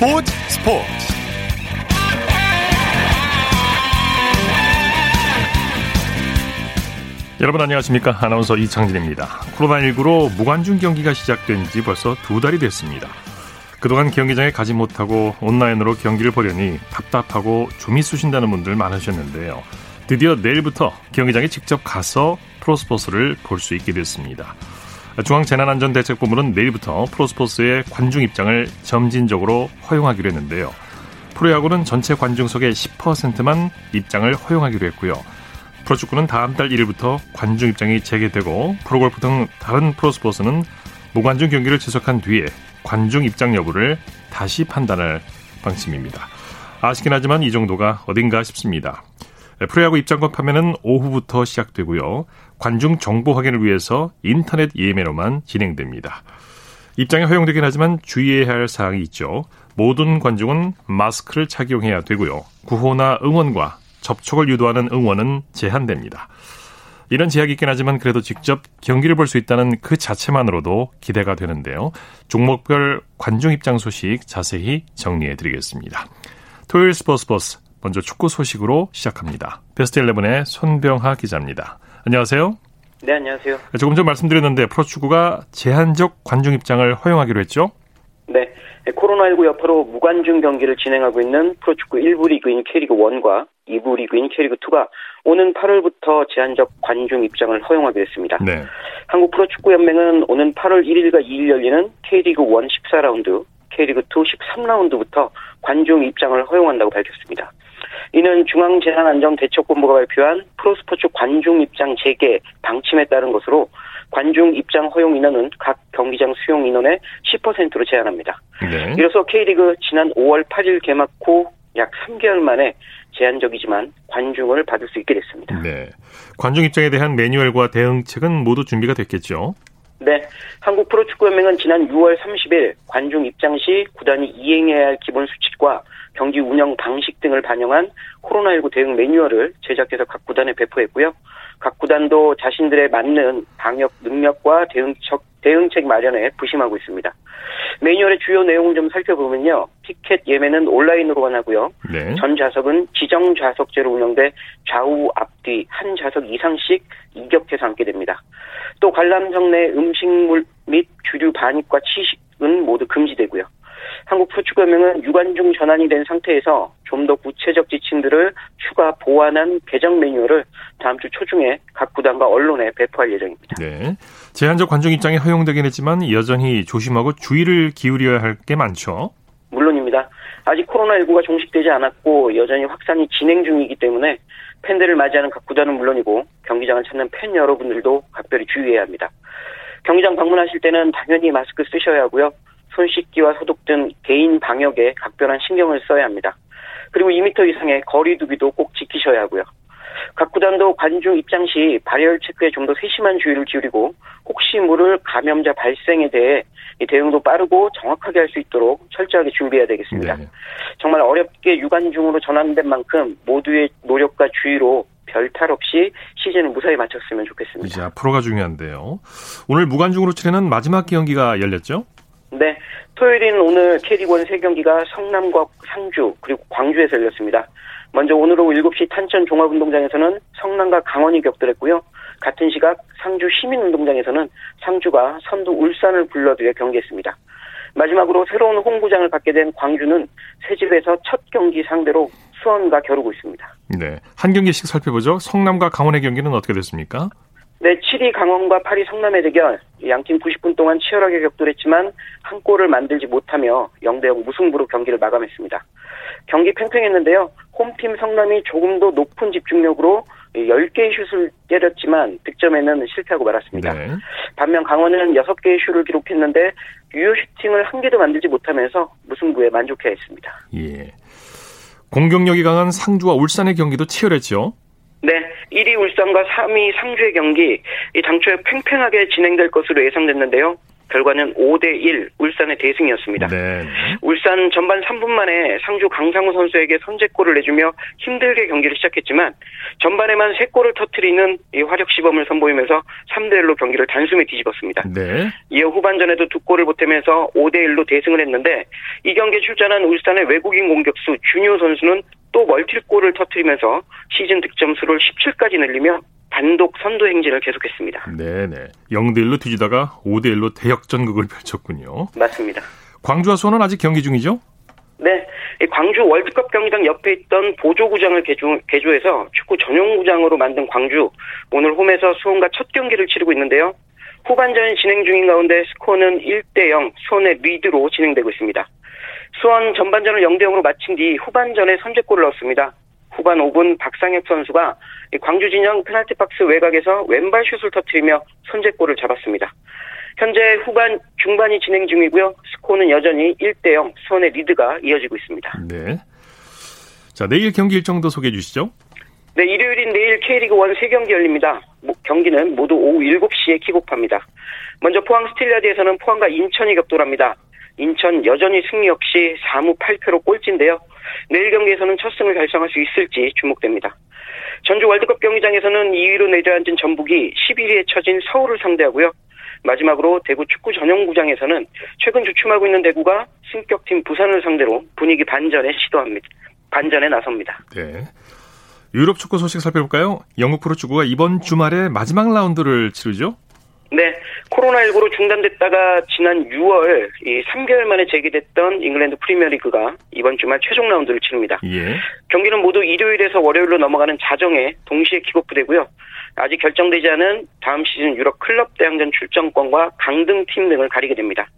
스포츠 스포츠. 여러분 안녕하십니까? 아나운서 이창진입니다. 코로나19로 무관중 경기가 시작된 지 벌써 두 달이 됐습니다. 그동안 경기장에 가지 못하고 온라인으로 경기를 보려니 답답하고 좀이 쑤신다는 분들 많으셨는데요. 드디어 내일부터 경기장에 직접 가서 프로스포츠를 볼 수 있게 됐습니다 중앙재난안전대책본부는 내일부터 프로스포츠의 관중 입장을 점진적으로 허용하기로 했는데요. 프로야구는 전체 관중석의 10%만 입장을 허용하기로 했고요. 프로축구는 다음 달 1일부터 관중 입장이 재개되고 프로골프 등 다른 프로스포츠는 무관중 경기를 지속한 뒤에 관중 입장 여부를 다시 판단할 방침입니다. 아쉽긴 하지만 이 정도가 어딘가 싶습니다. 프로야구 입장권 판매는 오후부터 시작되고요. 관중 정보 확인을 위해서 인터넷 예매로만 진행됩니다. 입장에 허용되긴 하지만 주의해야 할 사항이 있죠. 모든 관중은 마스크를 착용해야 되고요. 구호나 응원과 접촉을 유도하는 응원은 제한됩니다. 이런 제약이 있긴 하지만 그래도 직접 경기를 볼 수 있다는 그 자체만으로도 기대가 되는데요. 종목별 관중 입장 소식 자세히 정리해 드리겠습니다. 토요일 스포츠 버스 먼저 축구 소식으로 시작합니다. 베스트 11의 손병하 기자입니다. 안녕하세요. 네, 안녕하세요. 조금 전 말씀드렸는데 프로축구가 제한적 관중 입장을 허용하기로 했죠? 네. 코로나19 여파로 무관중 경기를 진행하고 있는 프로축구 1부 리그인 K리그 1과 2부 리그인 K리그 2가 오는 8월부터 제한적 관중 입장을 허용하기로 했습니다. 네. 한국 프로축구 연맹은 오는 8월 1일과 2일 열리는 K리그 1 14라운드, K리그 2 13라운드부터 관중 입장을 허용한다고 밝혔습니다. 이는 중앙재난안전대책본부가 발표한 프로스포츠 관중 입장 재개 방침에 따른 것으로 관중 입장 허용 인원은 각 경기장 수용 인원의 10%로 제한합니다. 네. 이로써 K리그 지난 5월 8일 개막 후 약 3개월 만에 제한적이지만 관중을 받을 수 있게 됐습니다. 네. 관중 입장에 대한 매뉴얼과 대응책은 모두 준비가 됐겠죠? 네. 한국 프로축구연맹은 지난 6월 30일 관중 입장 시 구단이 이행해야 할 기본 수칙과 경기 운영 방식 등을 반영한 코로나19 대응 매뉴얼을 제작해서 각 구단에 배포했고요. 각 구단도 자신들의 맞는 방역 능력과 대응책, 대응책 마련에 부심하고 있습니다. 매뉴얼의 주요 내용을 좀 살펴보면요. 티켓 예매는 온라인으로만 하고요. 네. 전 좌석은 지정 좌석제로 운영돼 좌우 앞뒤 한 좌석 이상씩 이격해서 앉게 됩니다. 또 관람석 내 음식물 및 주류 반입과 취식은 모두 금지되고요. 한국 프로축구연맹은 유관중 전환이 된 상태에서 좀 더 구체적 지침들을 추가 보완한 개정 매뉴얼을 다음 주 초중에 각 구단과 언론에 배포할 예정입니다. 네. 제한적 관중 입장이 허용되긴 했지만 여전히 조심하고 주의를 기울여야 할 게 많죠. 물론입니다. 아직 코로나19가 종식되지 않았고 여전히 확산이 진행 중이기 때문에 팬들을 맞이하는 각 구단은 물론이고 경기장을 찾는 팬 여러분들도 각별히 주의해야 합니다. 경기장 방문하실 때는 당연히 마스크 쓰셔야 하고요. 손 씻기와 소독 등 개인 방역에 각별한 신경을 써야 합니다. 그리고 2m 이상의 거리 두기도 꼭 지키셔야 하고요. 각 구단도 관중 입장 시 발열 체크에 좀 더 세심한 주의를 기울이고 혹시 모를 감염자 발생에 대해 대응도 빠르고 정확하게 할 수 있도록 철저하게 준비해야 되겠습니다. 네. 정말 어렵게 유관중으로 전환된 만큼 모두의 노력과 주의로 별탈 없이 시즌을 무사히 마쳤으면 좋겠습니다. 이제 앞으로가 중요한데요. 오늘 무관중으로 치르는 마지막 경기가 열렸죠? 네. 토요일인 오늘 K리그1 3경기가 성남과 상주 그리고 광주에서 열렸습니다. 먼저 오늘 오후 7시 탄천 종합운동장에서는 성남과 강원이 격돌했고요. 같은 시각 상주 시민운동장에서는 상주가 선두 울산을 불러들여 경기했습니다. 마지막으로 새로운 홍구장을 받게 된 광주는 새 집에서 첫 경기 상대로 수원과 겨루고 있습니다. 네. 한 경기씩 살펴보죠. 성남과 강원의 경기는 어떻게 됐습니까? 네, 7위 강원과 8위 성남의 대결. 양팀 90분 동안 치열하게 격돌했지만 한 골을 만들지 못하며 0대0 무승부로 경기를 마감했습니다. 경기 팽팽했는데요. 홈팀 성남이 조금 더 높은 집중력으로 10개의 슛을 때렸지만 득점에는 실패하고 말았습니다. 네. 반면 강원은 6개의 슛을 기록했는데 유효 슈팅을 한 개도 만들지 못하면서 무승부에 만족해야 했습니다. 예. 공격력이 강한 상주와 울산의 경기도 치열했죠. 네, 1위 울산과 3위 상주의 경기 이 당초에 팽팽하게 진행될 것으로 예상됐는데요. 결과는 5대1 울산의 대승이었습니다. 네. 울산 전반 3분 만에 상주 강상우 선수에게 선제골을 내주며 힘들게 경기를 시작했지만 전반에만 3골을 터트리는 이 화력 시범을 선보이면서 3대1로 경기를 단숨에 뒤집었습니다. 네. 이어 후반전에도 두 골을 보태면서 5대1로 대승을 했는데 이 경기에 출전한 울산의 외국인 공격수 준효 선수는 또 멀티골을 터트리면서 시즌 득점 수를 17까지 늘리며 단독 선두 행진을 계속했습니다. 네네. 0대 1로 뒤지다가 5대 1로 대역전극을 펼쳤군요. 맞습니다. 광주와 수원은 아직 경기 중이죠? 네. 광주 월드컵 경기장 옆에 있던 보조구장을 개조, 개조해서 축구 전용구장으로 만든 광주. 오늘 홈에서 수원과 첫 경기를 치르고 있는데요. 후반전 진행 중인 가운데 스코어는 1대0 수원의 리드로 진행되고 있습니다. 수원 전반전을 0대 0으로 마친 뒤 후반전에 선제골을 넣었습니다. 후반 5분 박상혁 선수가 광주 진영 페널티 박스 외곽에서 왼발 슛을 터뜨리며 선제골을 잡았습니다. 현재 후반 중반이 진행 중이고요. 스코어는 여전히 1대 0 수원의 리드가 이어지고 있습니다. 네. 자, 내일 경기 일정도 소개해 주시죠. 네, 일요일인 내일 K리그 1 3경기 열립니다. 경기는 모두 오후 7시에 킥오프합니다. 먼저 포항 스틸야드에서는 포항과 인천이 격돌합니다. 인천 여전히 승리 없이 4무 8패로 꼴찌인데요. 내일 경기에서는 첫 승을 달성할 수 있을지 주목됩니다. 전주 월드컵 경기장에서는 2위로 내려앉은 전북이 11위에 처진 서울을 상대하고요. 마지막으로 대구 축구 전용구장에서는 최근 주춤하고 있는 대구가 승격팀 부산을 상대로 분위기 반전에 시도합니다. 반전에 나섭니다. 네. 유럽 축구 소식 살펴볼까요? 영국 프로축구가 이번 주말에 마지막 라운드를 치르죠? 네, 코로나19로 중단됐다가 지난 6월 이 3개월 만에 재개됐던 잉글랜드 프리미어리그가 이번 주말 최종 라운드를 치릅니다. 예. 경기는 모두 일요일에서 월요일로 넘어가는 자정에 동시에 킥오프되고요. 아직 결정되지 않은 다음 시즌 유럽 클럽 대항전 출전권과 강등 팀 등을 가리게 됩니다.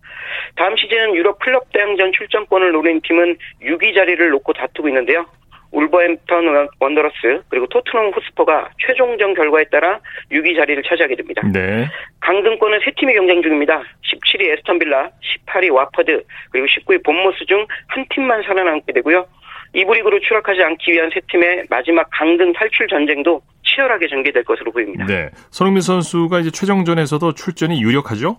다음 시즌 유럽 클럽 대항전 출전권을 노린 팀은 6위 자리를 놓고 다투고 있는데요. 울버햄턴 원더러스 그리고 토트넘 호스퍼가 최종전 결과에 따라 6위 자리를 차지하게 됩니다. 네. 강등권은 세 팀이 경쟁 중입니다. 17위 애스턴 빌라, 18위 왓퍼드, 그리고 19위 본머스 중 한 팀만 살아남게 되고요. 이부 리그로 추락하지 않기 위한 세 팀의 마지막 강등 탈출 전쟁도 치열하게 전개될 것으로 보입니다. 네. 손흥민 선수가 이제 최종전에서도 출전이 유력하죠?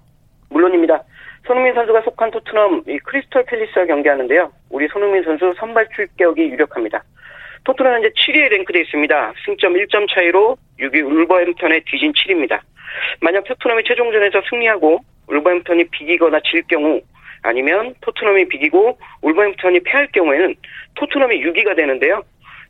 물론입니다. 손흥민 선수가 속한 토트넘 이 크리스털 팰리스와 경기하는데요. 우리 손흥민 선수 선발 출격이 유력합니다. 토트넘은 현재 7위에 랭크되어 있습니다. 승점 1점 차이로 6위 울버햄턴에 뒤진 7위입니다. 만약 토트넘이 최종전에서 승리하고 울버햄턴이 비기거나 질 경우 아니면 토트넘이 비기고 울버햄턴이 패할 경우에는 토트넘이 6위가 되는데요.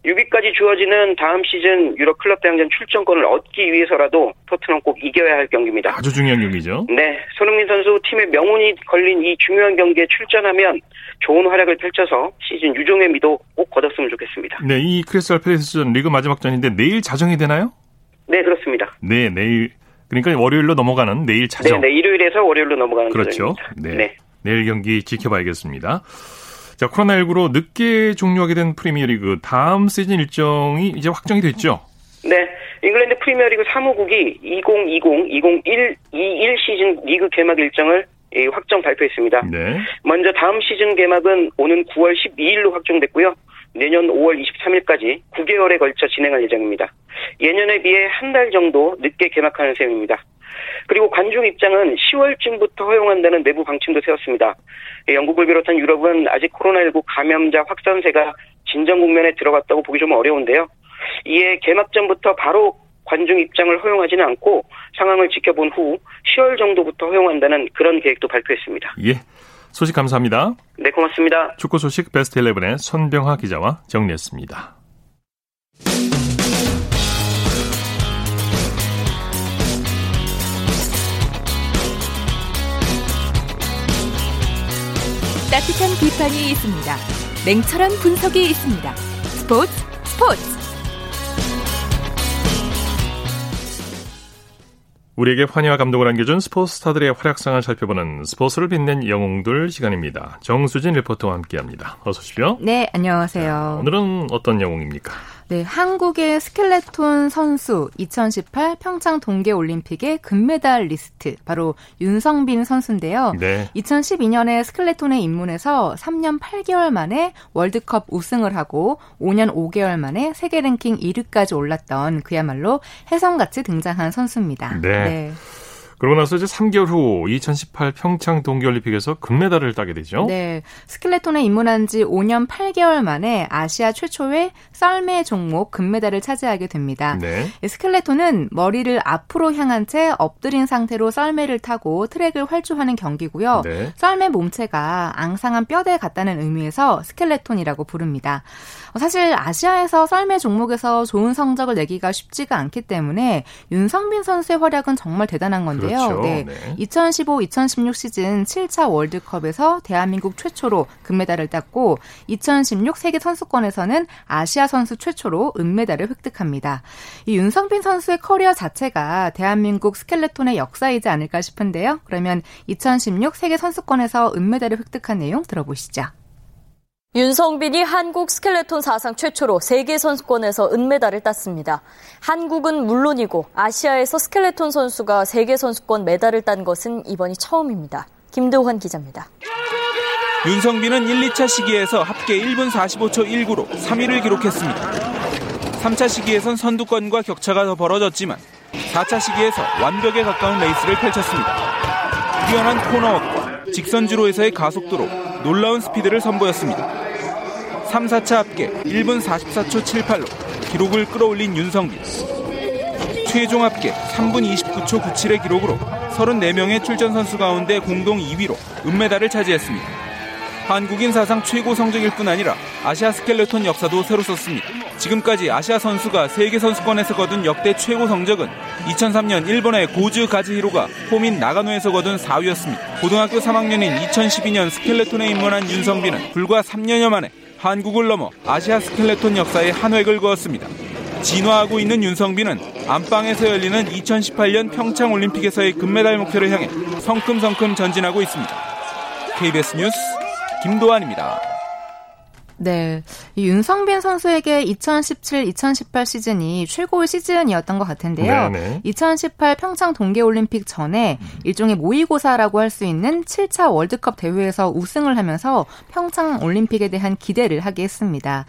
6위까지 주어지는 다음 시즌 유럽 클럽 대항전 출전권을 얻기 위해서라도 토트넘 꼭 이겨야 할 경기입니다. 아주 중요한 경기죠. 네, 손흥민 선수 팀의 명운이 걸린 이 중요한 경기에 출전하면 좋은 활약을 펼쳐서 시즌 유종의 미도 꼭 거뒀으면 좋겠습니다. 네, 이 크리스탈 팰리스전 리그 마지막 전인데 내일 자정이 되나요? 네, 그렇습니다. 네, 내일 그러니까 월요일로 넘어가는 내일 자정. 네, 네 일요일에서 월요일로 넘어가는 그렇죠. 네. 네. 내일 경기 지켜봐야겠습니다. 자, 코로나19로 늦게 종료하게 된 프리미어리그 다음 시즌 일정이 이제 확정이 됐죠? 네. 잉글랜드 프리미어리그 사무국이 2020-2021 시즌 리그 개막 일정을 확정 발표했습니다. 네. 먼저 다음 시즌 개막은 오는 9월 12일로 확정됐고요. 내년 5월 23일까지 9개월에 걸쳐 진행할 예정입니다. 예년에 비해 한 달 정도 늦게 개막하는 셈입니다. 그리고 관중 입장은 10월쯤부터 허용한다는 내부 방침도 세웠습니다. 영국을 비롯한 유럽은 아직 코로나19 감염자 확산세가 진정 국면에 들어갔다고 보기 좀 어려운데요. 이에 개막 전부터 바로 관중 입장을 허용하지는 않고 상황을 지켜본 후 10월 정도부터 허용한다는 그런 계획도 발표했습니다. 예. 소식 감사합니다. 네, 고맙습니다. 축구 소식 베스트 11의 손병하 기자와 정리했습니다. 따뜻한 비판이 있습니다. 냉철한 분석이 있습니다. 스포츠 스포츠 우리에게 환희와 감동을 안겨준 스포츠 스타들의 활약상을 살펴보는 스포츠를 빛낸 영웅들 시간입니다. 정수진 리포터와 함께합니다. 어서 오십시오. 네, 안녕하세요. 자, 오늘은 어떤 영웅입니까? 네, 한국의 스켈레톤 선수 2018 평창 동계 올림픽의 금메달리스트 바로 윤성빈 선수인데요. 네. 2012년에 스켈레톤에 입문해서 3년 8개월 만에 월드컵 우승을 하고 5년 5개월 만에 세계 랭킹 1위까지 올랐던 그야말로 혜성같이 등장한 선수입니다. 네. 네. 그러고 나서 이제 3개월 후 2018 평창 동계올림픽에서 금메달을 따게 되죠. 네. 스켈레톤에 입문한 지 5년 8개월 만에 아시아 최초의 썰매 종목 금메달을 차지하게 됩니다. 네. 스켈레톤은 머리를 앞으로 향한 채 엎드린 상태로 썰매를 타고 트랙을 활주하는 경기고요. 네. 썰매 몸체가 앙상한 뼈대 같다는 의미에서 스켈레톤이라고 부릅니다. 사실 아시아에서 썰매 종목에서 좋은 성적을 내기가 쉽지가 않기 때문에 윤성빈 선수의 활약은 정말 대단한 건데요. 그렇죠. 네. 네. 2015-2016 시즌 7차 월드컵에서 대한민국 최초로 금메달을 땄고 2016 세계 선수권에서는 아시아 선수 최초로 은메달을 획득합니다. 이 윤성빈 선수의 커리어 자체가 대한민국 스켈레톤의 역사이지 않을까 싶은데요. 그러면 2016 세계 선수권에서 은메달을 획득한 내용 들어보시죠. 윤성빈이 한국 스켈레톤 사상 최초로 세계 선수권에서 은메달을 땄습니다. 한국은 물론이고 아시아에서 스켈레톤 선수가 세계 선수권 메달을 딴 것은 이번이 처음입니다. 김도환 기자입니다. 윤성빈은 1, 2차 시기에서 합계 1분 45초 19로 3위를 기록했습니다. 3차 시기에선 선두권과 격차가 더 벌어졌지만 4차 시기에서 완벽에 가까운 레이스를 펼쳤습니다. 뛰어난 코너워크, 직선주로에서의 가속도로 놀라운 스피드를 선보였습니다. 3, 4차 합계 1분 44초 78로 기록을 끌어올린 윤성빈. 최종 합계 3분 29초 97의 기록으로 34명의 출전 선수 가운데 공동 2위로 은메달을 차지했습니다. 한국인 사상 최고 성적일 뿐 아니라 아시아 스켈레톤 역사도 새로 썼습니다. 지금까지 아시아 선수가 세계 선수권에서 거둔 역대 최고 성적은 2003년 일본의 고즈 가즈히로가 홈인 나가노에서 거둔 4위였습니다. 고등학교 3학년인 2012년 스켈레톤에 입문한 윤성빈은 불과 3년여 만에 한국을 넘어 아시아 스켈레톤 역사에 한 획을 그었습니다. 진화하고 있는 윤성빈은 안방에서 열리는 2018년 평창 올림픽에서의 금메달 목표를 향해 성큼성큼 전진하고 있습니다. KBS 뉴스 김도환입니다. 네. 윤성빈 선수에게 2017-2018 시즌이 최고의 시즌이었던 것 같은데요. 네네. 2018 평창 동계올림픽 전에 일종의 모의고사라고 할 수 있는 7차 월드컵 대회에서 우승을 하면서 평창 올림픽에 대한 기대를 하게 했습니다.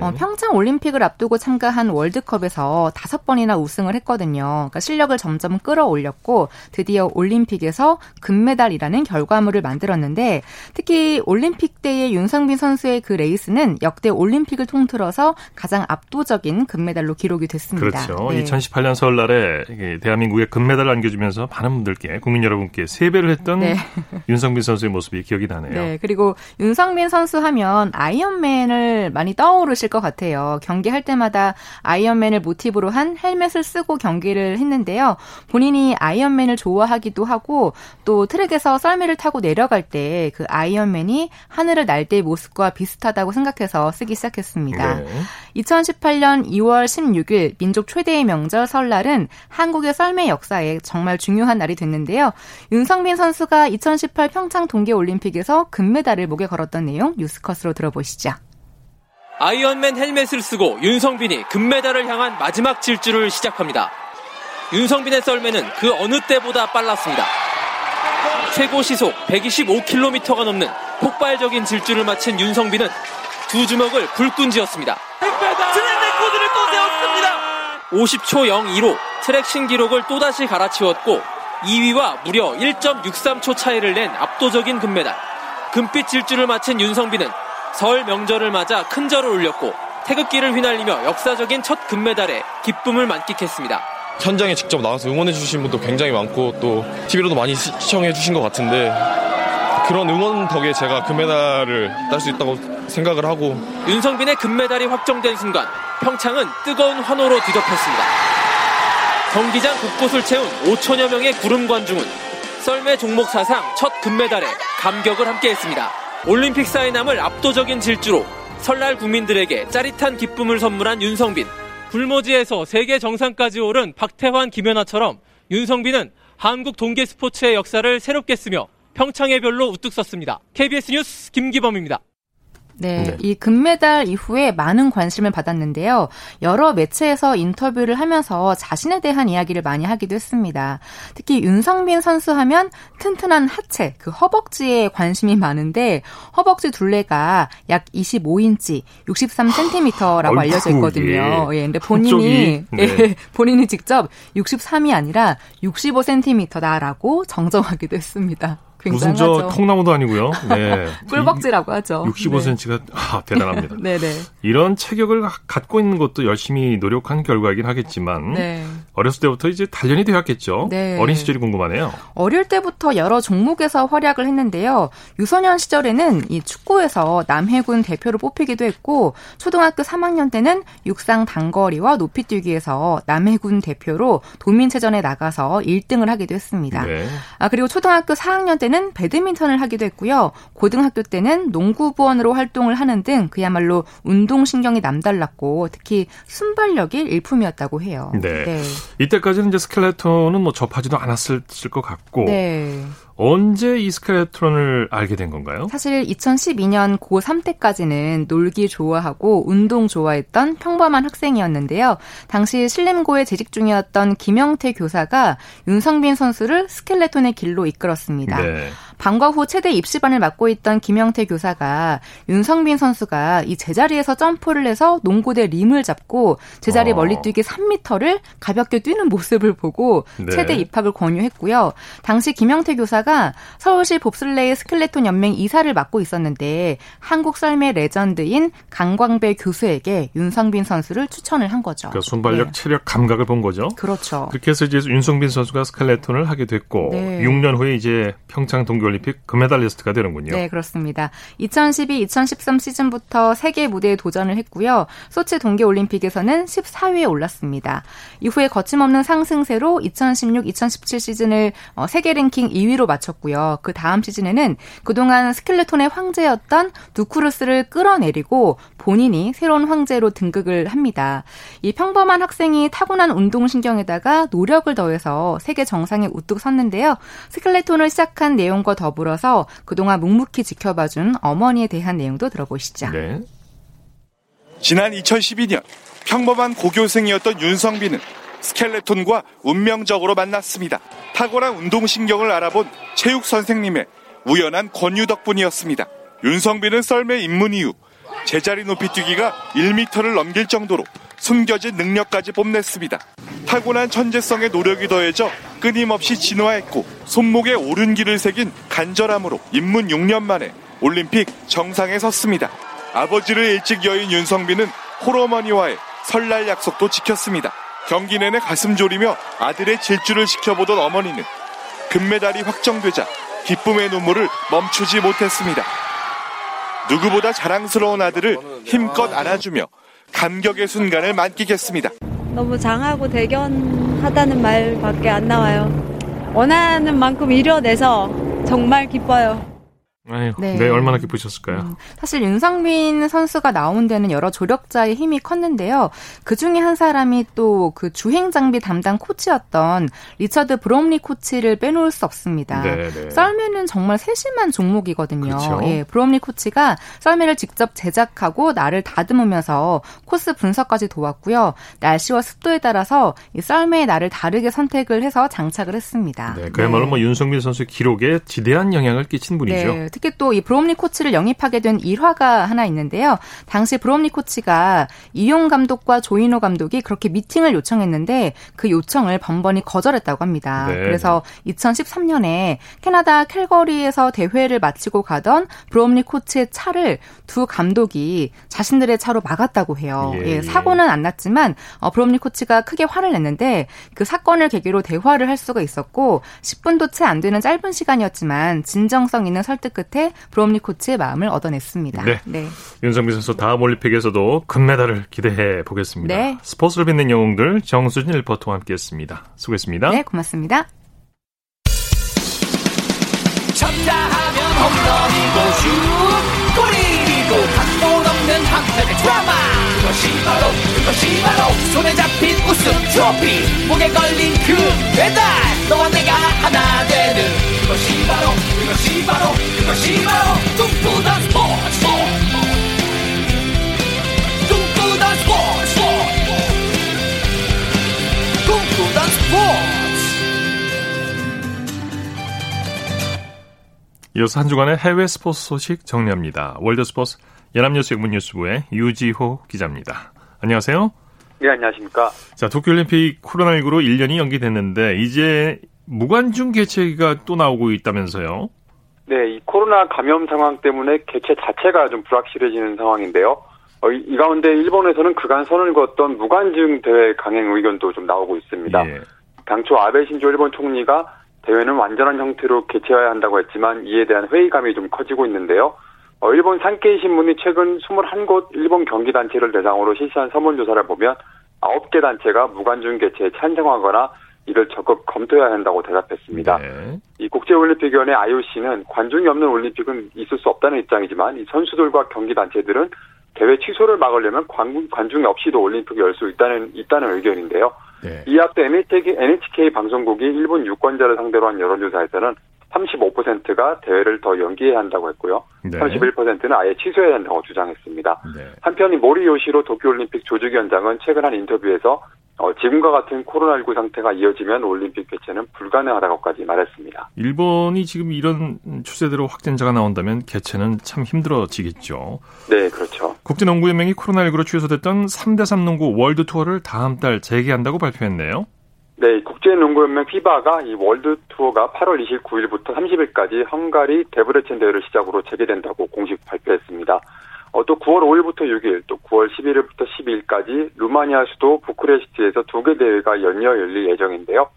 어, 평창 올림픽을 앞두고 참가한 월드컵에서 다섯 번이나 우승을 했거든요. 그러니까 실력을 점점 끌어올렸고 드디어 올림픽에서 금메달이라는 결과물을 만들었는데 특히 올림픽 때의 윤성빈 선수의 그 레이스 는는 역대 올림픽을 통틀어서 가장 압도적인 금메달로 기록이 됐습니다. 그렇죠. 네. 2018년 설날에 대한민국에 금메달을 안겨주면서 많은 분들께 국민 여러분께 세배를 했던 네. 윤성빈 선수의 모습이 기억이 나네요. 네. 그리고 윤성빈 선수 하면 아이언맨을 많이 떠오르실 것 같아요. 경기할 때마다 아이언맨을 모티브로 한 헬멧을 쓰고 경기를 했는데요. 본인이 아이언맨을 좋아하기도 하고 또 트랙에서 썰매를 타고 내려갈 때 그 아이언맨이 하늘을 날 때의 모습과 비슷하다고 생각해서 쓰기 시작했습니다. 네. 2018년 2월 16일 민족 최대의 명절 설날은 한국의 썰매 역사에 정말 중요한 날이 됐는데요. 윤성빈 선수가 2018 평창 동계올림픽에서 금메달을 목에 걸었던 내용 뉴스컷으로 들어보시죠. 아이언맨 헬멧을 쓰고 윤성빈이 금메달을 향한 마지막 질주를 시작합니다. 윤성빈의 썰매는 그 어느 때보다 빨랐습니다. 최고 시속 125km가 넘는 폭발적인 질주를 마친 윤성빈은 두 주먹을 불끈 쥐었습니다. 트랙 레코드를 또 세웠습니다. 50초 02로 트랙 신기록을 또다시 갈아치웠고 2위와 무려 1.63초 차이를 낸 압도적인 금메달. 금빛 질주를 마친 윤성빈은 설 명절을 맞아 큰 절을 올렸고 태극기를 휘날리며 역사적인 첫 금메달에 기쁨을 만끽했습니다. 현장에 직접 나와서 응원해 주신 분도 굉장히 많고 또 TV로도 많이 시청해 주신 것 같은데 그런 응원 덕에 제가 금메달을 딸 수 있다고 생각을 하고 윤성빈의 금메달이 확정된 순간 평창은 뜨거운 환호로 뒤덮였습니다. 경기장 곳곳을 채운 5천여 명의 구름 관중은 썰매 종목 사상 첫 금메달에 감격을 함께했습니다. 올림픽 사에 남을 압도적인 질주로 설날 국민들에게 짜릿한 기쁨을 선물한 윤성빈. 불모지에서 세계 정상까지 오른 박태환, 김연아처럼 윤성빈은 한국 동계 스포츠의 역사를 새롭게 쓰며 평창의 별로 우뚝 섰습니다. KBS 뉴스 김기범입니다. 네, 네, 이 금메달 이후에 많은 관심을 받았는데요. 여러 매체에서 인터뷰를 하면서 자신에 대한 이야기를 많이 하기도 했습니다. 특히 윤성빈 선수 하면 튼튼한 하체, 그 허벅지에 관심이 많은데 허벅지 둘레가 약 25인치, 63cm라고 알려져 있거든요. 예. 예, 근데 본인이 네. 예, 본인이 직접 63이 아니라 65cm다라고 정정하기도 했습니다. 무슨 저 통나무도 아니고요. 네. 꿀벅지라고 하죠. 65cm가 네. 아, 대단합니다. 네네. 이런 체격을 갖고 있는 것도 열심히 노력한 결과이긴 하겠지만 네. 어렸을 때부터 이제 단련이 되었겠죠. 네. 어린 시절이 궁금하네요. 어릴 때부터 여러 종목에서 활약을 했는데요. 유소년 시절에는 이 축구에서 남해군 대표로 뽑히기도 했고 초등학교 3학년 때는 육상 단거리와 높이뛰기에서 남해군 대표로 도민체전에 나가서 1등을 하기도 했습니다. 네. 아 그리고 초등학교 4학년 때는 때는 배드민턴을 하기도 했고요. 고등학교 때는 농구부원으로 활동을 하는 등 그야말로 운동신경이 남달랐고 특히 순발력이 일품이었다고 해요. 네. 네. 이때까지는 이제 스켈레톤은 뭐 접하지도 않았을 것 같고 네. 언제 이 스켈레톤을 알게 된 건가요? 사실 2012년 고3 때까지는 놀기 좋아하고 운동 좋아했던 평범한 학생이었는데요. 당시 신림고에 재직 중이었던 김영태 교사가 윤성빈 선수를 스켈레톤의 길로 이끌었습니다. 네. 방과 후 체대 입시반을 맡고 있던 김영태 교사가 윤성빈 선수가 이 제자리에서 점프를 해서 농구대 림을 잡고 제자리 어. 멀리 뛰기 3미터를 가볍게 뛰는 모습을 보고 네. 체대 입학을 권유했고요. 당시 김영태 교사가 서울시 봅슬레이 스켈레톤 연맹 이사를 맡고 있었는데 한국 썰매 레전드인 강광배 교수에게 윤성빈 선수를 추천을 한 거죠. 그러니까 순발력, 네. 체력, 감각을 본 거죠. 그렇죠. 그렇게 해서 이제 윤성빈 선수가 스켈레톤을 하게 됐고 네. 6년 후에 이제 평창 동계 동계올림픽 금메달리스트가 되는군요. 네, 그렇습니다. 2012-2013 시즌부터 세계 무대에 도전을 했고요. 소치 동계올림픽에서는 14위에 올랐습니다. 이후에 거침없는 상승세로 2016-2017 시즌을 어, 세계 랭킹 2위로 마쳤고요. 그 다음 시즌에는 그동안 스켈레톤의 황제였던 두쿠르스를 끌어내리고 본인이 새로운 황제로 등극을 합니다. 이 평범한 학생이 타고난 운동신경에다가 노력을 더해서 세계 정상에 우뚝 섰는데요. 스켈레톤을 시작한 내용과 더불어서 그동안 묵묵히 지켜봐준 어머니에 대한 내용도 들어보시죠. 네. 지난 2012년 평범한 고교생이었던 윤성빈은 스켈레톤과 운명적으로 만났습니다. 탁월한 운동신경을 알아본 체육 선생님의 우연한 권유 덕분이었습니다. 윤성빈은 썰매 입문 이후 제자리 높이 뛰기가 1m를 넘길 정도로 숨겨진 능력까지 뽐냈습니다. 타고난 천재성의 노력이 더해져 끊임없이 진화했고 손목에 오른 길을 새긴 간절함으로 입문 6년 만에 올림픽 정상에 섰습니다. 아버지를 일찍 여인 윤성빈은 홀어머니와의 설날 약속도 지켰습니다. 경기 내내 가슴 졸이며 아들의 질주를 지켜보던 어머니는 금메달이 확정되자 기쁨의 눈물을 멈추지 못했습니다. 누구보다 자랑스러운 아들을 힘껏 안아주며 감격의 순간을 만끽했습니다. 너무 장하고 대견하다는 말밖에 안 나와요. 원하는 만큼 이뤄내서 정말 기뻐요. 아유, 네. 네. 얼마나 기쁘셨을까요? 음, 사실 윤상빈 선수가 나온 데는 여러 조력자의 힘이 컸는데요. 그 중에 한 사람이 또 그 주행 장비 담당 코치였던 리처드 브롬리 코치를 빼놓을 수 없습니다. 네, 네. 썰매는 정말 세심한 종목이거든요. 그렇죠. 예, 브롬리 코치가 썰매를 직접 제작하고 날을 다듬으면서 코스 분석까지 도왔고요. 날씨와 습도에 따라서 이 썰매의 날을 다르게 선택을 해서 장착을 했습니다. 네, 그야말로 네. 뭐 윤성빈 선수의 기록에 지대한 영향을 끼친 분이죠. 네, 특히 또 이 브롬리 코치를 영입하게 된 일화가 하나 있는데요. 당시 브롬리 코치가 이용 감독과 조인호 감독이 그렇게 미팅을 요청했는데 그 요청을 번번이 거절했다고 합니다. 네. 그래서 2013년에 캐나다 캘거리에서 대회를 마치고 가던 브롬리 코치의 차를 두 감독이 자신들의 차로 막았다고 해요. 예, 예, 사고는 안 났지만 어, 브롬리 코치가 크게 화를 냈는데 그 사건을 계기로 대화를 할 수가 있었고 10분도 채 안 되는 짧은 시간이었지만 진정성 있는 설득 끝에 브롬리 코치의 마음을 얻어냈습니다. 네. 네. 윤성민 선수 다음 올림픽에서도 금메달을 기대해 보겠습니다. 네. 스포츠를 빛낸 영웅들 정수진 리포터와 함께했습니다. 수고했습니다. 네, 고맙습니다. 쳤다 하면 홈런이고 슛 골이고 각본 없는 한편의 드라마 그것이 바로 그것이 바로 손에 잡힌 우승 트로피 목에 걸린 그 배달 너와 내가 하나 되는 그것이 바로 그것이 바로 그것이 바로 꿈꾸던 스포츠 꿈꾸던 스포츠 꿈꾸던 스포츠 이어서 한 주간의 해외 스포츠 소식 정리합니다. 월드스포츠 연합뉴스 영문뉴스부의 유지호 기자입니다. 안녕하세요. 네, 안녕하십니까. 자, 도쿄올림픽 코로나19로 1년이 연기됐는데 이제 무관중 개최가 또 나오고 있다면서요? 네, 이 코로나 감염 상황 때문에 개최 자체가 좀 불확실해지는 상황인데요. 어, 이, 이, 가운데 일본에서는 그간 선을 그었던 무관중 대회 강행 의견도 좀 나오고 있습니다. 예. 당초 아베 신조 일본 총리가 대회는 완전한 형태로 개최해야 한다고 했지만 이에 대한 회의감이 좀 커지고 있는데요. 어, 일본 산케이 신문이 최근 21곳 일본 경기 단체를 대상으로 실시한 설문조사를 보면 9개 단체가 무관중 개최에 찬성하거나 이를 적극 검토해야 한다고 대답했습니다. 네. 이 국제올림픽위원회 IOC는 관중이 없는 올림픽은 있을 수 없다는 입장이지만 이 선수들과 경기단체들은 대회 취소를 막으려면 관, 관중 없이도 올림픽을 열 수 있다는 있다는 의견인데요. 네. 이 앞서 NHK, NHK 방송국이 일본 유권자를 상대로 한 여론조사에서는 35%가 대회를 더 연기해야 한다고 했고요. 네. 31%는 아예 취소해야 한다고 주장했습니다. 네. 한편 이 모리 요시로 도쿄올림픽 조직위원장은 최근 한 인터뷰에서 어, 지금과 같은 코로나19 상태가 이어지면 올림픽 개최는 불가능하다고까지 말했습니다. 일본이 지금 이런 추세대로 확진자가 나온다면 개최는 참 힘들어지겠죠. 네, 그렇죠. 국제농구연맹이 코로나19로 취소됐던 3대3 농구 월드 투어를 다음 달 재개한다고 발표했네요. 네, 국제농구연맹 FIBA가 이 월드 투어가 8월 29일부터 30일까지 헝가리 데브레첸 대회를 시작으로 재개된다고 공식 발표했습니다. 어, 또 9월 5일부터 6일, 또 9월 11일부터 12일까지 루마니아 수도 부크레스트에서 두 개 대회가 연이어 열릴 예정인데요.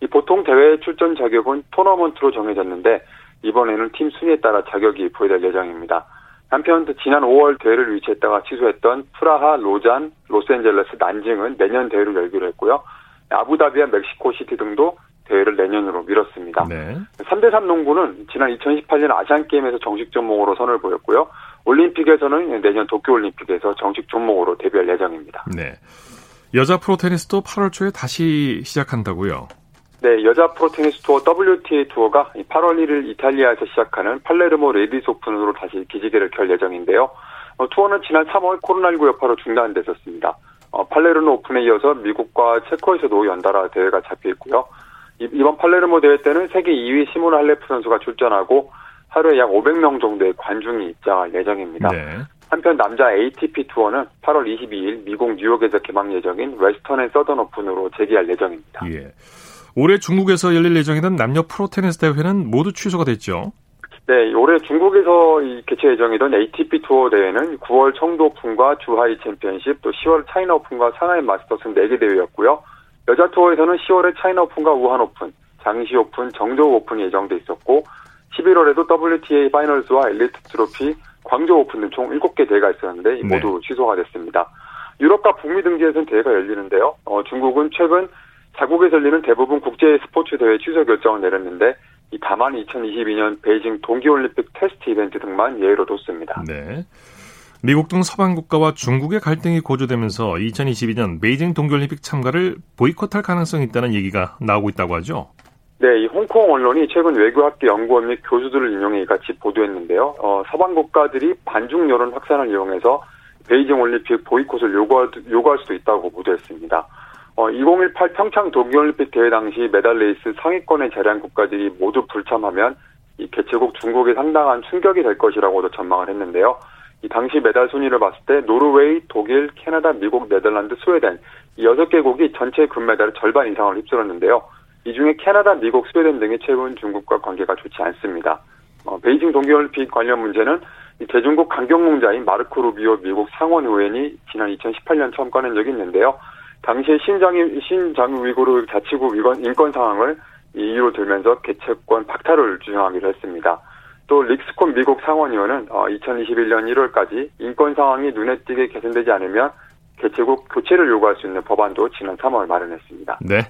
이 보통 대회 출전 자격은 토너먼트로 정해졌는데 이번에는 팀 순위에 따라 자격이 부여될 예정입니다. 한편 지난 5월 대회를 유치했다가 취소했던 프라하, 로잔, 로스앤젤레스, 난징은 내년 대회를 열기로 했고요. 아부다비와 멕시코시티 등도 대회를 내년으로 미뤘습니다. 네. 3대3 농구는 지난 2018년 아시안게임에서 정식 종목으로 선을 보였고요. 올림픽에서는 내년 도쿄올림픽에서 정식 종목으로 데뷔할 예정입니다. 네. 여자 프로 테니스도 8월 초에 다시 시작한다고요? 네, 여자 프로 테니스 투어 WTA 투어가 8월 1일 이탈리아에서 시작하는 팔레르모 레이디스 오픈으로 다시 기지개를 켤 예정인데요. 어, 투어는 지난 3월 코로나19 여파로 중단됐었습니다. 어, 팔레르모 오픈에 이어서 미국과 체코에서도 연달아 대회가 잡혀 있고요. 이번 팔레르모 대회 때는 세계 2위 시모나 할레프 선수가 출전하고 하루에 약 500명 정도의 관중이 입장할 예정입니다. 네. 한편 남자 ATP 투어는 8월 22일 미국 뉴욕에서 개막 예정인 웨스턴 앤 서던 오픈으로 재개할 예정입니다. 예. 올해 중국에서 열릴 예정이던 남녀 프로 테니스 대회는 모두 취소가 됐죠. 네, 올해 중국에서 개최 예정이던 ATP 투어 대회는 9월 청두 오픈과 주하이 챔피언십, 또 10월 차이나 오픈과 상하이 마스터스 4개 대회였고요. 여자 투어에서는 10월에 차이나 오픈과 우한 오픈, 장시 오픈, 정저우 오픈이 예정돼 있었고 11월에도 WTA 파이널스와 엘리트 트로피, 광저우 오픈 등 총 7개 대회가 있었는데 모두 네. 취소가 됐습니다. 유럽과 북미 등지에서는 대회가 열리는데요. 어, 중국은 최근 자국에서 열리는 대부분 국제 스포츠 대회 취소 결정을 내렸는데 다만 2022년 베이징 동계올림픽 테스트 이벤트 등만 예외로 뒀습니다. 네. 미국 등 서방 국가와 중국의 갈등이 고조되면서 2022년 베이징 동계올림픽 참가를 보이콧할 가능성이 있다는 얘기가 나오고 있다고 하죠. 네, 이 홍콩 언론이 최근 외교학계 연구원 및 교수들을 인용해 같이 보도했는데요. 어, 서방 국가들이 반중 여론 확산을 이용해서 베이징 올림픽 보이콧을 요구할, 요구할 수도 있다고 보도했습니다. 어, 2018 평창 동계올림픽 대회 당시 메달 레이스 상위권에 자리한 국가들이 모두 불참하면 이 개최국 중국에 상당한 충격이 될 것이라고도 전망을 했는데요. 이 당시 메달 순위를 봤을 때 노르웨이, 독일, 캐나다, 미국, 네덜란드, 스웨덴 이 여섯 개국이 전체 금메달의 절반 이상을 휩쓸었는데요. 이 중에 캐나다, 미국, 스웨덴 등이 최근 중국과 관계가 좋지 않습니다. 어, 베이징 동계올림픽 관련 문제는 대중국 강경농자인 마르코 루비오 미국 상원 의원이 지난 2018년 처음 꺼낸 적이 있는데요. 당시에 신장, 신장 위구르 자치구 인권 상황을 이유로 들면서 개최권 박탈을 주장하기로 했습니다. 또 릭스콘 미국 상원의원은 2021년 어, 1월까지 인권 상황이 눈에 띄게 개선되지 않으면 개최국 교체를 요구할 수 있는 법안도 지난 3월 마련했습니다. 네.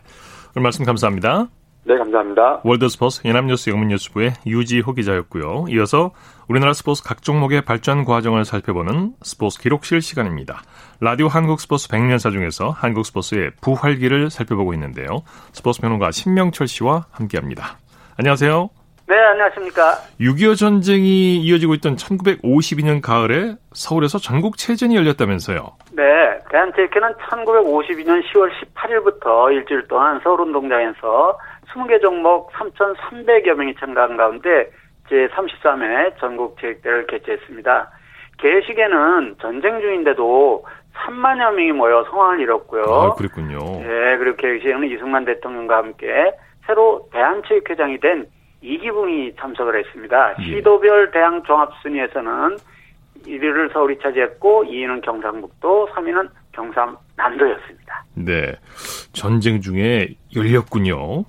오늘 말씀 감사합니다. 네, 감사합니다. 월드스포츠 연합뉴스 영문뉴스부의 유지호 기자였고요. 이어서 우리나라 스포츠 각 종목의 발전 과정을 살펴보는 스포츠 기록실 시간입니다. 라디오 한국 스포츠 100년사 중에서 한국 스포츠의 부활기를 살펴보고 있는데요. 스포츠 평론가 신명철 씨와 함께합니다. 안녕하세요. 네, 안녕하십니까. 6.25 전쟁이 이어지고 있던 1952년 가을에 서울에서 전국 체전이 열렸다면서요. 네, 대한체육회는 1952년 10월 18일부터 일주일 동안 서울운동장에서 20개 종목 3,300여 명이 참가한 가운데 제33회 전국체육대회를 개최했습니다. 개식에는 전쟁 중인데도 3만여 명이 모여 성황을 이뤘고요. 아, 그랬군요. 네, 그리고 개식에는 이승만 대통령과 함께 새로 대한체육회장이 된 이기붕이 참석을 했습니다. 예. 시도별 대항 종합순위에서는 1위를 서울이 차지했고 2위는 경상북도, 3위는 경상남도였습니다. 네. 전쟁 중에 열렸군요.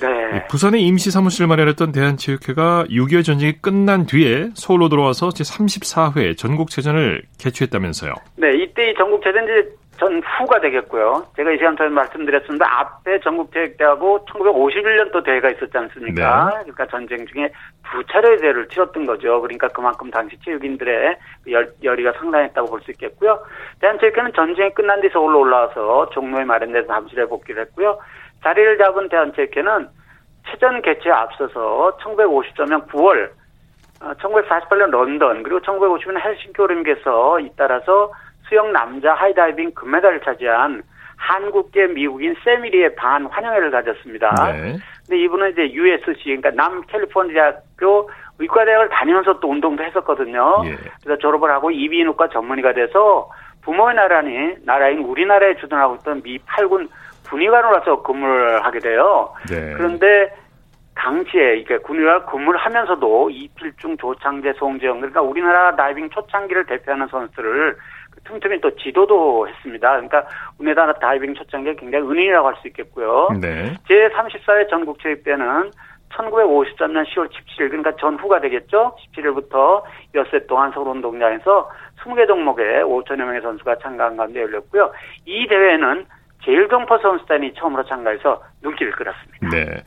네. 부산에 임시 사무실을 마련했던 대한체육회가 6.25 전쟁이 끝난 뒤에 서울로 들어와서 제34회 전국체전을 개최했다면서요. 네, 이때 이 전국체전 전 후가 되겠고요. 제가 이 시간 전에 말씀드렸습니다. 앞에 전국체육대하고 1951년도 대회가 있었지 않습니까? 네. 그러니까 전쟁 중에 두 차례의 대회를 치렀던 거죠. 그러니까 그만큼 당시 체육인들의 열, 열의가 상당했다고 볼 수 있겠고요. 대한체육회는 전쟁이 끝난 뒤 서울로 올라와서 종로에 마련된 사무실에 복귀를 했고요. 자리를 잡은 대한체육회는 체전 개최에 앞서서 1950년 9월 1948년 런던 그리고 1950년 헬싱키 올림픽에서 잇따라서 수영 남자 하이다이빙 금메달을 차지한 한국계 미국인 새미 리의 방한 환영회를 가졌습니다. 네. 근데 이분은 이제 USC 그러니까 남 캘리포니아 대학교 의과대학을 다니면서 또 운동도 했었거든요. 예. 그래서 졸업을 하고 이비인후과 전문의가 돼서 부모의 나라니 나라인 우리나라에 주둔하고 있던 미 8군 군의관으로서 근무를 하게 돼요. 네. 그런데 당시에 이게 군의관 근무를 하면서도 이필중, 조창재, 송재영 그러니까 우리나라 다이빙 초창기를 대표하는 선수들 을 틈틈이 또 지도도 했습니다. 그러니까 우리나라 다이빙 초창기가 굉장히 은인이라고 할 수 있겠고요. 네. 제34회 전국 체육대회는 1953년 10월 17일 그러니까 전후가 되겠죠. 17일부터 엿새 동안 서울 운동장에서 20개 종목에 5천여 명의 선수가 참가한 가운데 열렸고요. 이 대회는 제일동포 선수단이 처음으로 참가해서 눈길을 끌었습니다. 네.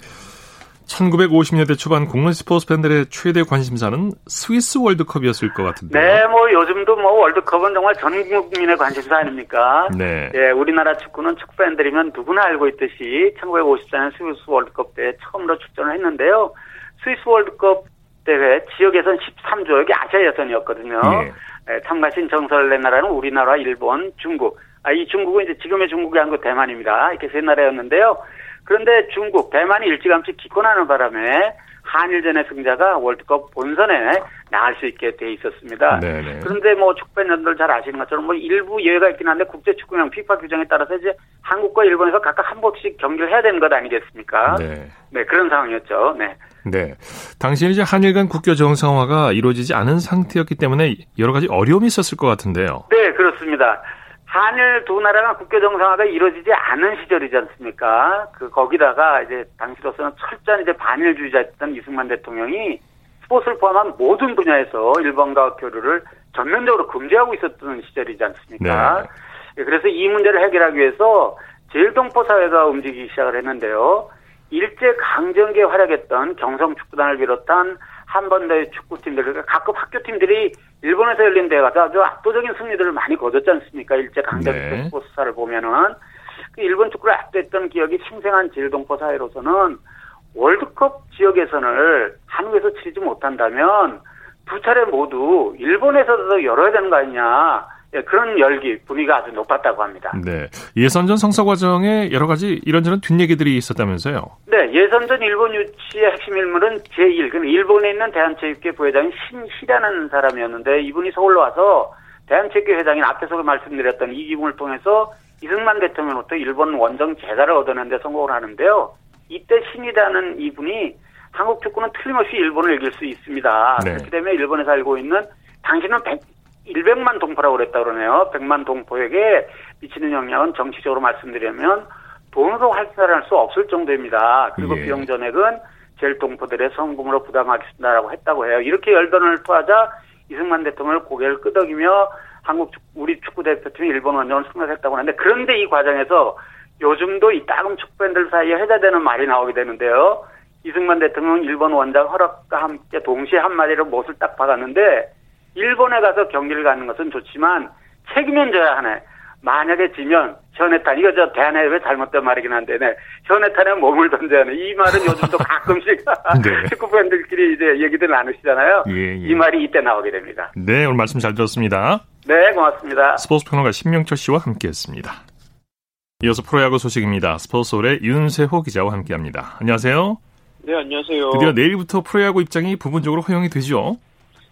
1950년대 초반 국내 스포츠 팬들의 최대 관심사는 스위스 월드컵이었을 것 같은데. 네, 뭐 요즘도 뭐 월드컵은 정말 전 국민의 관심사 아닙니까? 네. 예, 우리나라 축구는 축구 팬들이면 누구나 알고 있듯이 1954년 스위스 월드컵 때 처음으로 출전을 했는데요. 스위스 월드컵 대회 지역에선 13조 여기 아시아 예선이었거든요. 예. 예, 참가신 정설의 나라는 우리나라, 일본, 중국. 아, 이 중국은 이제 지금의 중국이 아니고 대만입니다. 이렇게 세 나라였는데요. 그런데 중국, 대만이 일찌감치 기권하는 바람에 한일전의 승자가 월드컵 본선에 나갈 수 있게 돼 있었습니다. 네네. 그런데 뭐 축구팬분들 잘 아시는 것처럼 뭐 일부 예외가 있긴 한데 국제 축구형 피파 규정에 따라서 이제 한국과 일본에서 각각 한 번씩 경기를 해야 되는 것 아니겠습니까? 네. 네, 그런 상황이었죠. 네. 네. 당시에 이제 한일 간 국교 정상화가 이루어지지 않은 상태였기 때문에 여러 가지 어려움이 있었을 것 같은데요. 네, 그렇습니다. 한일 두 나라가 국교 정상화가 이루어지지 않은 시절이지 않습니까? 그 거기다가 이제 당시로서는 철저한 이제 반일주의자였던 이승만 대통령이 스포츠를 포함한 모든 분야에서 일본과 교류를 전면적으로 금지하고 있었던 시절이지 않습니까? 네. 예, 그래서 이 문제를 해결하기 위해서 제일동포 사회가 움직이기 시작을 했는데요. 일제 강점기에 활약했던 경성 축구단을 비롯한 한번더 축구팀들, 그러니까 각급 학교팀들이 일본에서 열린 대회 가서 아주 압도적인 승리들을 많이 거뒀지 않습니까? 일제 강점기 네. 스포츠사를 보면은. 그 일본 축구를 압도했던 기억이 생생한 제일동포 사회로서는 월드컵 지역 예선을 한국에서 치르지 못한다면 두 차례 모두 일본에서도 열어야 되는 거 아니냐. 예, 그런 열기 분위기가 아주 높았다고 합니다. 네. 예선전 성사 과정에 여러 가지 이런저런 뒷얘기들이 있었다면서요? 네. 예선전 일본 유치의 핵심 인물은 제1, 그 일본에 있는 대한체육회 부회장인 신희라는 사람이었는데 이분이 서울로 와서 대한체육회 회장인 앞에서 말씀드렸던 이 기분을 통해서 이승만 대통령으로부터 일본 원정 재가를 얻어내는데 성공을 하는데요. 이때 신이라는 이분이 한국 축구는 틀림없이 일본을 이길 수 있습니다. 네. 그렇기 때문에 일본에 살고 있는 당신은 100만 동포라고 그랬다 그러네요. 100만 동포에게 미치는 영향은 정치적으로 말씀드리면 돈으로 할사할 수 없을 정도입니다. 그리고 예. 비용 전액은 제일 동포들의 성금으로 부담하겠습니다라고 했다고 해요. 이렇게 열변을 토하자 이승만 대통령을 고개를 끄덕이며 한국 우리 축구 대표팀이 일본 원정을 승낙했다고 하는데 그런데 이 과정에서 요즘도 이 따금 축구팬들 사이에 해자되는 말이 나오게 되는데요. 이승만 대통령 일본 원장 허락과 함께 동시에 한마디로 못을 딱 박았는데 일본에 가서 경기를 가는 것은 좋지만 책임은 져야 하네. 만약에 지면 현해탄 이거 저 대한해외 잘못된 말이긴 한데 네. 현해탄에 몸을 던져야 하네. 이 말은 요즘도 가끔씩 네. 축구 팬들끼리 이제 얘기들 나누시잖아요. 예, 예. 이 말이 이때 나오게 됩니다. 네, 오늘 말씀 잘 들었습니다. 네, 고맙습니다. 스포츠 평론가 신명철 씨와 함께했습니다. 이어서 프로야구 소식입니다. 스포츠홀의 윤세호 기자와 함께합니다. 안녕하세요. 네, 안녕하세요. 드디어 내일부터 프로야구 입장이 부분적으로 허용이 되죠?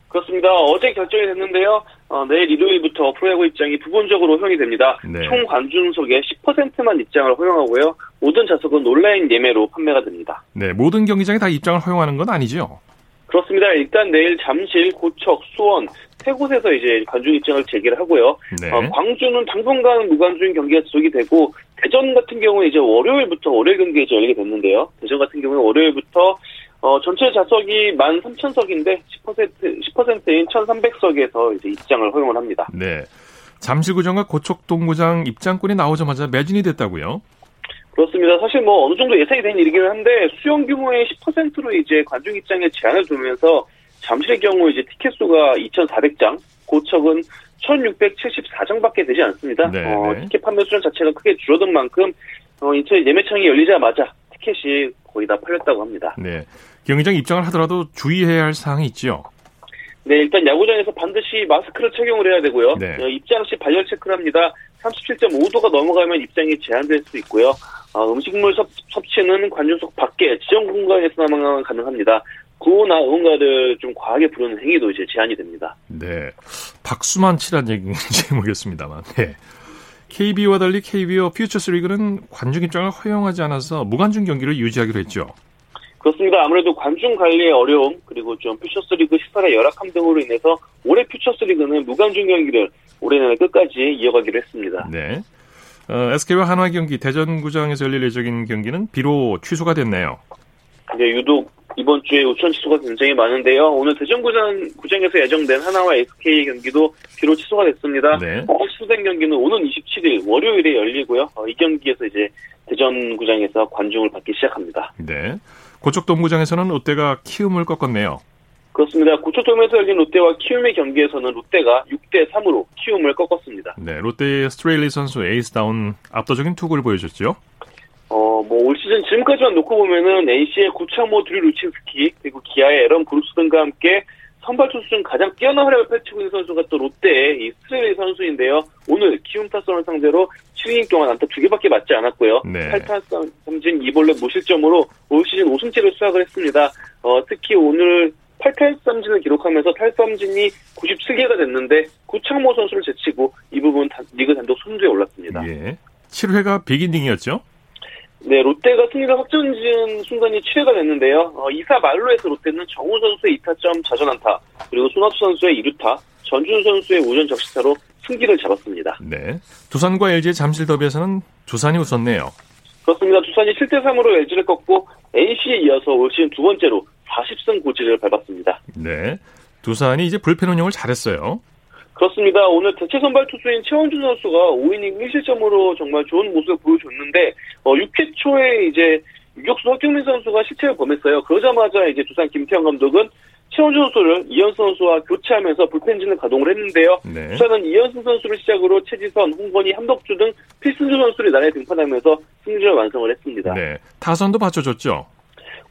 그렇습니다. 어제 결정이 됐는데요. 어, 내일 일요일부터 프로야구 입장이 부분적으로 허용이 됩니다. 네. 총 관중석의 10%만 입장을 허용하고요. 모든 좌석은 온라인 예매로 판매가 됩니다. 네, 모든 경기장에 다 입장을 허용하는 건 아니죠? 그렇습니다. 일단 내일 잠실, 고척, 수원 세 곳에서 이제 관중 입장을 재개를 하고요. 네. 어, 광주는 당분간 무관중 경기가 지속이 되고 대전 같은 경우는 이제 월요일부터 월요일 경기가 이제 열리게 됐는데요. 대전 같은 경우는 월요일부터 어, 전체 좌석이 13,000석인데 10% 10%인 1,300석에서 이제 입장을 허용을 합니다. 네. 잠실구장과 고척동구장 입장권이 나오자마자 매진이 됐다고요? 그렇습니다. 사실 뭐 어느 정도 예상이 된 일이긴 한데 수용 규모의 10%로 이제 관중 입장에 제한을 두면서 잠실의 경우 이제 티켓 수가 2,400장, 고척은 1,674장밖에 되지 않습니다. 네, 어, 네. 티켓 판매 수량 자체가 크게 줄어든 만큼 어, 인터넷 예매창이 열리자마자 티켓이 거의 다 팔렸다고 합니다. 네. 경기장 입장을 하더라도 주의해야 할 사항이 있죠. 네, 일단 야구장에서 반드시 마스크를 착용을 해야 되고요. 네. 어, 입장 시 발열 체크를 합니다. 37.5도가 넘어가면 입장이 제한될 수 있고요. 어, 음식물 섭, 섭취는 관중석 밖에 지정 공간에서만 가능합니다. 구호나 응원가를 좀 과하게 부르는 행위도 이제 제한이 됩니다. 네. 박수만 치란 얘기인지 모르겠습니다만. 네. KBO와 달리 KBO 퓨처스 리그는 관중 입장을 허용하지 않아서 무관중 경기를 유지하기로 했죠. 그렇습니다. 아무래도 관중 관리의 어려움 그리고 좀 퓨처스 리그 시설의 열악함 등으로 인해서 올해 퓨처스 리그는 무관중 경기를 올해 는 끝까지 이어가기로 했습니다. 네. 어, SK와 한화 경기 대전구장에서 열릴 예정인 경기는 비로 취소가 됐네요. 네, 유독 이번 주에 우천 취소가 굉장히 많은데요. 오늘 대전구장 구장에서 예정된 하나와 SK 경기도 비로 취소가 됐습니다. 네. 어, 취소된 경기는 오는 27일 월요일에 열리고요. 어, 이 경기에서 이제 대전구장에서 관중을 받기 시작합니다. 네. 고척동구장에서는 롯데가 키움을 꺾었네요. 그렇습니다. 고척돔에서 열린 롯데와 키움의 경기에서는 롯데가 6대 3으로 키움을 꺾었습니다. 네, 롯데의 스트레일리 선수 에이스다운 압도적인 투구를 보여줬죠. 어, 뭐 올 시즌 지금까지만 놓고 보면은 NC의 구창모 드류 루친스키 그리고 기아의 에런 브룩스 등과 함께 선발 투수 중 가장 뛰어난 활약을 펼치고 있는 선수가 또 롯데의 이 스트레일리 선수인데요. 오늘 키움 타선을 상대로 7이닝 동안 안타 2개밖에 맞지 않았고요. 네. 8탈삼진 2볼넷 무실점으로 올 시즌 5승째를 수확을 했습니다. 어, 특히 오늘 8탈삼진을 기록하면서 탈삼진이 97개가 됐는데 구창모 선수를 제치고 이 부분 리그 단독 선두에 올랐습니다. 예. 7회가 비기닝이었죠? 네, 롯데가 승리를 확정지은 순간이 7회가 됐는데요. 어, 2사 말로에서 롯데는 정우 선수의 2타점 자전안타, 그리고 손아투 선수의 2루타, 전준 선수의 우전 적시타로 승기를 잡았습니다. 네. 두산과 LG의 잠실 더비에서는 두산이 웃었네요. 그렇습니다. 두산이 7대3으로 LG를 꺾고 NC에 이어서 올 시즌 두 번째로 40승 고지를 밟았습니다. 네. 두산이 이제 불펜 운영을 잘했어요. 그렇습니다. 오늘 대체 선발 투수인 최원준 선수가 5이닝 1실점으로 정말 좋은 모습을 보여줬는데 어, 6회 초에 이제 유격수 허경민 선수가 실책을 범했어요. 그러자마자 이제 두산 김태형 감독은 최원준 선수를 이현수 선수와 교체하면서 불펜진을 가동을 했는데요. 네. 두산은 이현수 선수를 시작으로 최지선, 홍건희, 함덕주 등 필승주 선수를 나라에 등판하면서 승리를 완성을 했습니다. 네. 타선도 받쳐줬죠.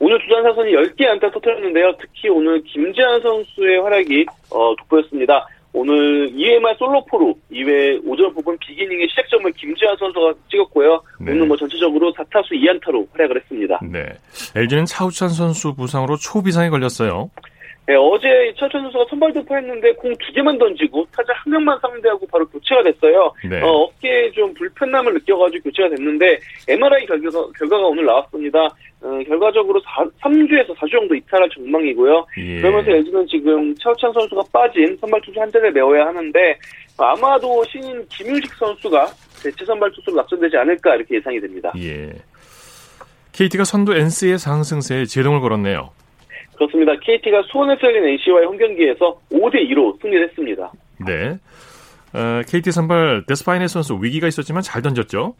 오늘 두산 사선이 10개 안타 터뜨렸는데요. 특히 오늘 김재환 선수의 활약이 어, 돋보였습니다. 오늘 2회말 솔로포로 2회 오전 부분 비기닝의 시작점을 김지환 선수가 찍었고요. 네. 오늘 뭐 전체적으로 4타수 2안타로 활약을 했습니다. 네. LG는 차우찬 선수 부상으로 초비상에 걸렸어요. 네, 어제 차우찬 선수가 선발 등파했는데 공 두 개만 던지고 타자 한 명만 상대하고 바로 교체가 됐어요. 네. 어, 어깨에 좀 불편함을 느껴가지고 교체가 됐는데 MRI 결과가, 결과가 오늘 나왔습니다. 어, 결과적으로 4, 3주에서 4주 정도 이탈할 전망이고요. 예. 그러면서 LG는 지금 차우찬 선수가 빠진 선발 투수 한 자리를 메워야 하는데 아마도 신인 김유식 선수가 대체 선발 투수로 낙선되지 않을까 이렇게 예상이 됩니다. 예. KT가 선두 NC의 상승세에 제동을 걸었네요. 그렇습니다. KT가 수원에서 열린 NC와의 홈 경기에서 5대 2로 승리를 했습니다. 네. 어, KT 선발 데스파이네 선수 위기가 있었지만 잘 던졌죠?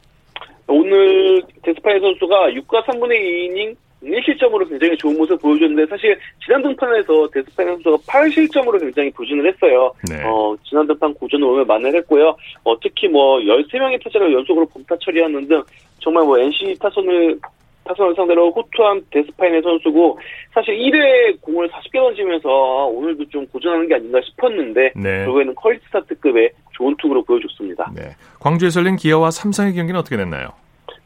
오늘 데스파이 선수가 6과 3분의 2이닝 1실점으로 굉장히 좋은 모습을 보여줬는데 사실 지난 등판에서 데스파이 선수가 8실점으로 굉장히 부진을 했어요. 네. 어, 지난 등판 고전을 오늘 만회했고요. 어, 특히 뭐 13명의 타자를 연속으로 범타 처리하는 등 정말 뭐 NC 타선을 타선을 상대로 호투한 데스파이네 선수고 사실 1회 공을 40개 던지면서 오늘도 좀 고전하는 게 아닌가 싶었는데 네. 결국에는 퀄리티 스타트급의 좋은 투구로 보여줬습니다. 네. 광주에서 열린 기아와 삼성의 경기는 어떻게 됐나요?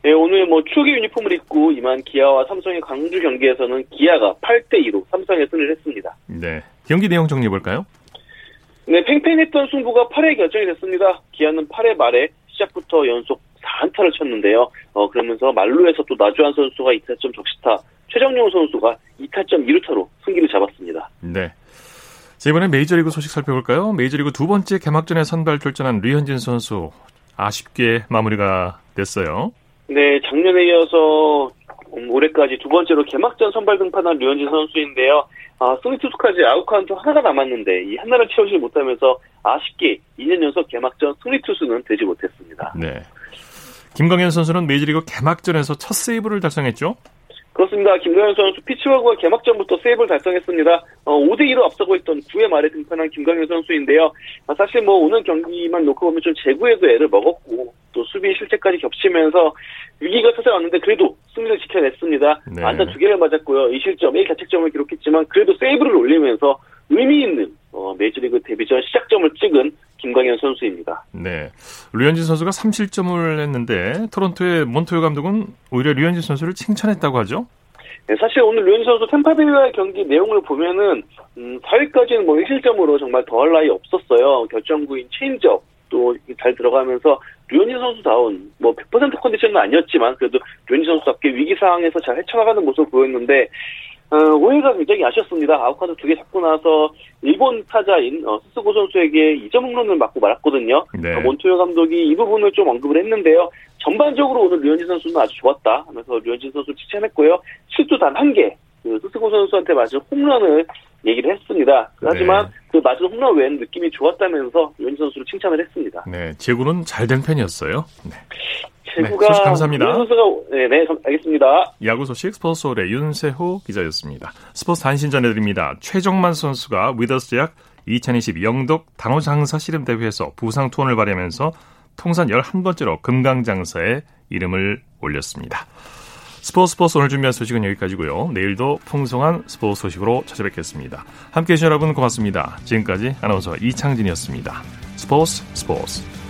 네, 오늘 뭐 추억의 유니폼을 입고 임한 기아와 삼성의 광주 경기에서는 기아가 8대 2로 삼성에 승리를 했습니다. 네. 경기 내용 정리해 볼까요? 네, 팽팽했던 승부가 8회 결정이 됐습니다. 기아는 8회 말에 시작부터 연속 4안타를 쳤는데요. 어, 그러면서 만루에서 또 나주환 선수가 2타점 적시타, 최정용 선수가 2타점 2루타로 승기를 잡았습니다. 네. 자, 이번에 메이저리그 소식 살펴볼까요? 메이저리그 두 번째 개막전에 선발 출전한 류현진 선수 아쉽게 마무리가 됐어요. 네, 작년에 이어서 음, 올해까지 두 번째로 개막전 선발 등판한 류현진 선수인데요. 아, 승리 투수까지 아웃 카운트 하나가 남았는데 이 하나를 채우지 못하면서 아쉽게 2년 연속 개막전 승리 투수는 되지 못했습니다. 네. 김광현 선수는 메이저리그 개막전에서 첫 세이브를 달성했죠? 그렇습니다. 김광현 선수 피츠버그와 개막전부터 세이브를 달성했습니다. 어, 5대2로 앞서고 있던 9회 말에 등판한 김광현 선수인데요. 아, 사실 뭐 오늘 경기만 놓고 보면 좀 제구에도 애를 먹었고 또 수비 실책까지 겹치면서 위기가 찾아왔는데 그래도 승리를 지켜냈습니다. 네. 안타 두 개를 맞았고요. 2실점, 1자책점을 기록했지만 그래도 세이브를 올리면서 의미 있는 어, 메이저리그 데뷔전 시작점을 찍은 김광현 선수입니다. 네. 류현진 선수가 3실점을 했는데 토론토의 몬토요 감독은 오히려 류현진 선수를 칭찬했다고 하죠? 네, 사실 오늘 류현진 선수 템파베이와의 경기 내용을 보면은 음, 4회까지는 뭐 1실점으로 정말 더할 나위 없었어요. 결정구인 체인지업 또 잘 들어가면서 류현진 선수다운 뭐 100% 컨디션은 아니었지만 그래도 류현진 선수답게 위기 상황에서 잘 헤쳐나가는 모습을 보였는데 어, 5회가 굉장히 아쉬웠습니다. 아웃카운트 두 개 잡고 나서 일본 타자인 어, 스스고 선수에게 2점 홈런을 맞고 말았거든요. 네. 어, 몬토요 감독이 이 부분을 좀 언급을 했는데요. 전반적으로 오늘 류현진 선수는 아주 좋았다 하면서 류현진 선수 칭찬했고요. 실수 단 한 개, 그 스스고 선수한테 맞은 홈런을 얘기를 했습니다. 하지만 네. 그 맞은 홈런 외에는 느낌이 좋았다면서 류현진 선수를 칭찬을 했습니다. 네, 제구는 잘 된 편이었어요. 네. 제구가 네, 감사합니다. 선수가 네, 네, 알겠습니다. 야구 소식 스포츠홀의 윤세호 기자였습니다. 스포츠 단신 전해드립니다. 최정만 선수가 위더스 제약 2020 영덕 단호장사 씨름 대회에서 부상 투혼을 발휘하면서 통산 11번째로 금강장사에 이름을 올렸습니다. 스포츠 스포츠 오늘 준비한 소식은 여기까지고요. 내일도 풍성한 스포츠 소식으로 찾아뵙겠습니다. 함께해 주신 여러분 고맙습니다. 지금까지 아나운서 이창진이었습니다. 스포츠 스포츠